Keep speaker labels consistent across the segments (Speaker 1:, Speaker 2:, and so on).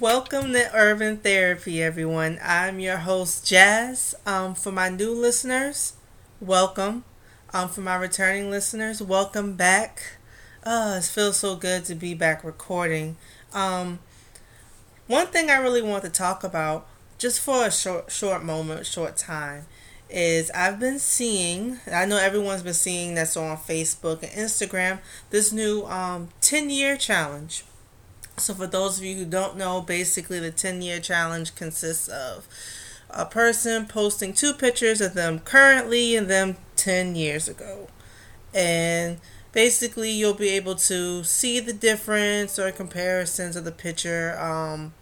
Speaker 1: Welcome to Urban Therapy, everyone. I'm your host, Jazz. Um, for my new listeners, welcome. Um, for my returning listeners, welcome back. Uh, it feels so good to be back recording. Um, one thing I really want to talk about, just for a short, short moment, short time, is I've been seeing. I know everyone's been seeing that's on Facebook and Instagram. This new um, 10 year challenge so, for those of you who don't know, basically the 10 year challenge consists of a person posting two pictures of them currently and them 10 years ago. And basically, you'll be able to see the difference or comparisons of the picture. Um,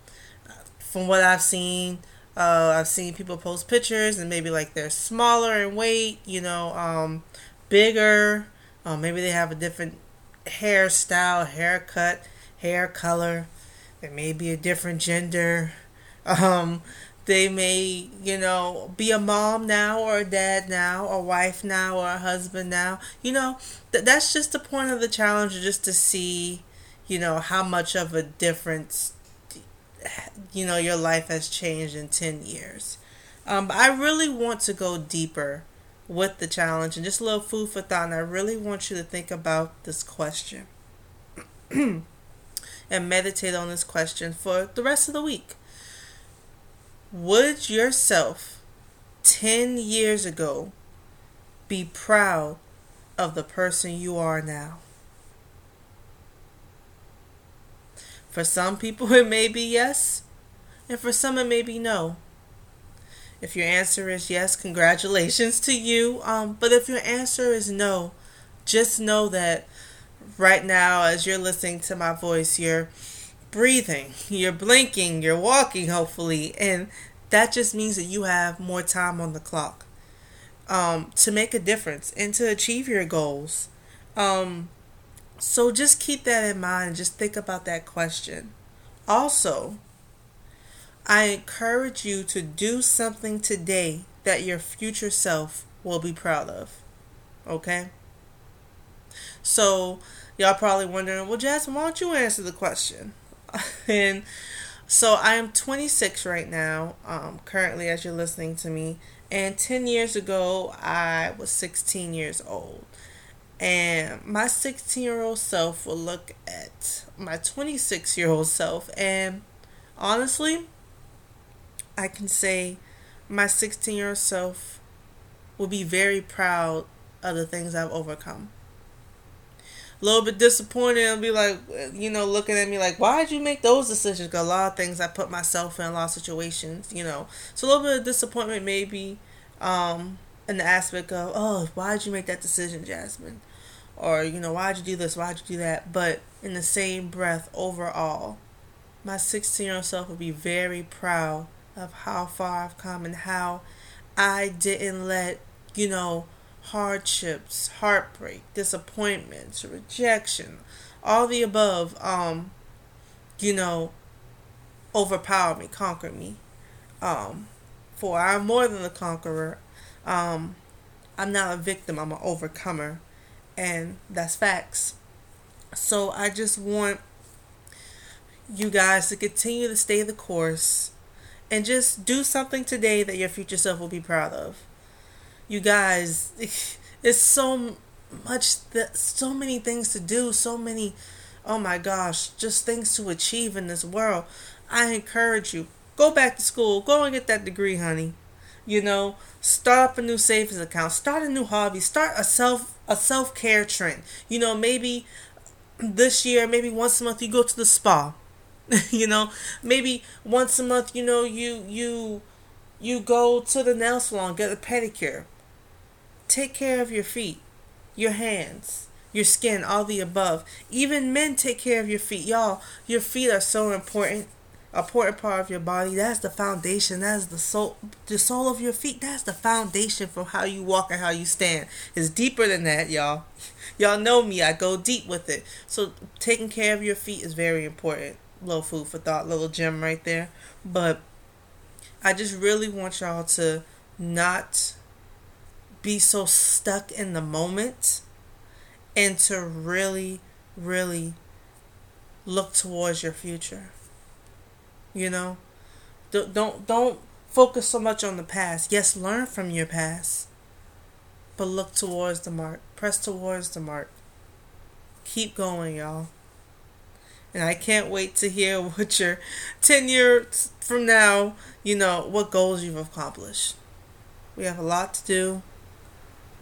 Speaker 1: from what I've seen, uh, I've seen people post pictures and maybe like they're smaller in weight, you know, um, bigger. Uh, maybe they have a different hairstyle, haircut hair color. They may be a different gender. Um, they may, you know, be a mom now or a dad now, a wife now or a husband now. You know, th- that's just the point of the challenge, just to see, you know, how much of a difference, you know, your life has changed in 10 years. Um, but I really want to go deeper with the challenge and just a little food for thought. And I really want you to think about this question. and meditate on this question for the rest of the week. Would yourself 10 years ago be proud of the person you are now? For some people, it may be yes, and for some, it may be no. If your answer is yes, congratulations to you. Um, but if your answer is no, just know that right now, as you're listening to my voice, you're breathing, you're blinking, you're walking, hopefully, and that just means that you have more time on the clock um, to make a difference and to achieve your goals. Um, so just keep that in mind. Just think about that question. Also, I encourage you to do something today that your future self will be proud of. Okay? So, y'all probably wondering, well, Jasmine, why don't you answer the question? and so I am 26 right now, um, currently, as you're listening to me. And 10 years ago, I was 16 years old. And my 16 year old self will look at my 26 year old self. And honestly, I can say my 16 year old self will be very proud of the things I've overcome a little bit disappointed and be like, you know, looking at me like, why did you make those decisions? Because a lot of things I put myself in, a lot of situations, you know. So a little bit of disappointment maybe um, in the aspect of, oh, why did you make that decision, Jasmine? Or, you know, why did you do this? Why did you do that? But in the same breath, overall, my 16 year old self would be very proud of how far I've come and how I didn't let, you know, hardships, heartbreak, disappointments, rejection, all the above, um, you know, overpower me, conquer me. Um, for I'm more than a conqueror. Um, I'm not a victim, I'm an overcomer. And that's facts. So I just want you guys to continue to stay the course and just do something today that your future self will be proud of you guys, it's so much that so many things to do, so many oh my gosh, just things to achieve in this world. I encourage you, go back to school, go and get that degree, honey. You know, start up a new savings account, start a new hobby, start a self a self care trend. You know, maybe this year, maybe once a month you go to the spa. you know, maybe once a month, you know, you you you go to the nail salon, get a pedicure Take care of your feet, your hands, your skin, all the above. Even men take care of your feet. Y'all, your feet are so important. A Important part of your body. That's the foundation. That's the soul the soul of your feet. That's the foundation for how you walk and how you stand. It's deeper than that, y'all. Y'all know me. I go deep with it. So taking care of your feet is very important. Little food for thought, little gem right there. But I just really want y'all to not be so stuck in the moment and to really, really look towards your future. You know, don't don't don't focus so much on the past. Yes, learn from your past, but look towards the mark. Press towards the mark. Keep going, y'all. And I can't wait to hear what your 10 years from now, you know, what goals you've accomplished. We have a lot to do.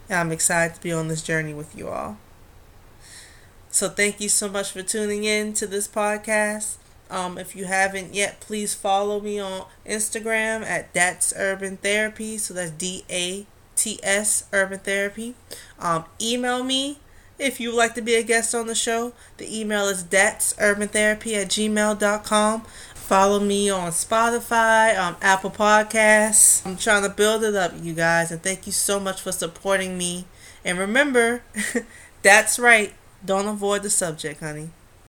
Speaker 1: And I'm excited to be on this journey with you all. So thank you so much for tuning in to this podcast. Um, if you haven't yet, please follow me on Instagram at That's Urban Therapy. So that's D A T S Urban Therapy. Um, email me if you would like to be a guest on the show. The email is That's Urban Therapy at gmail.com. Follow me on Spotify, um, Apple Podcasts. I'm trying to build it up, you guys, and thank you so much for supporting me. And remember, that's right. Don't avoid the subject, honey.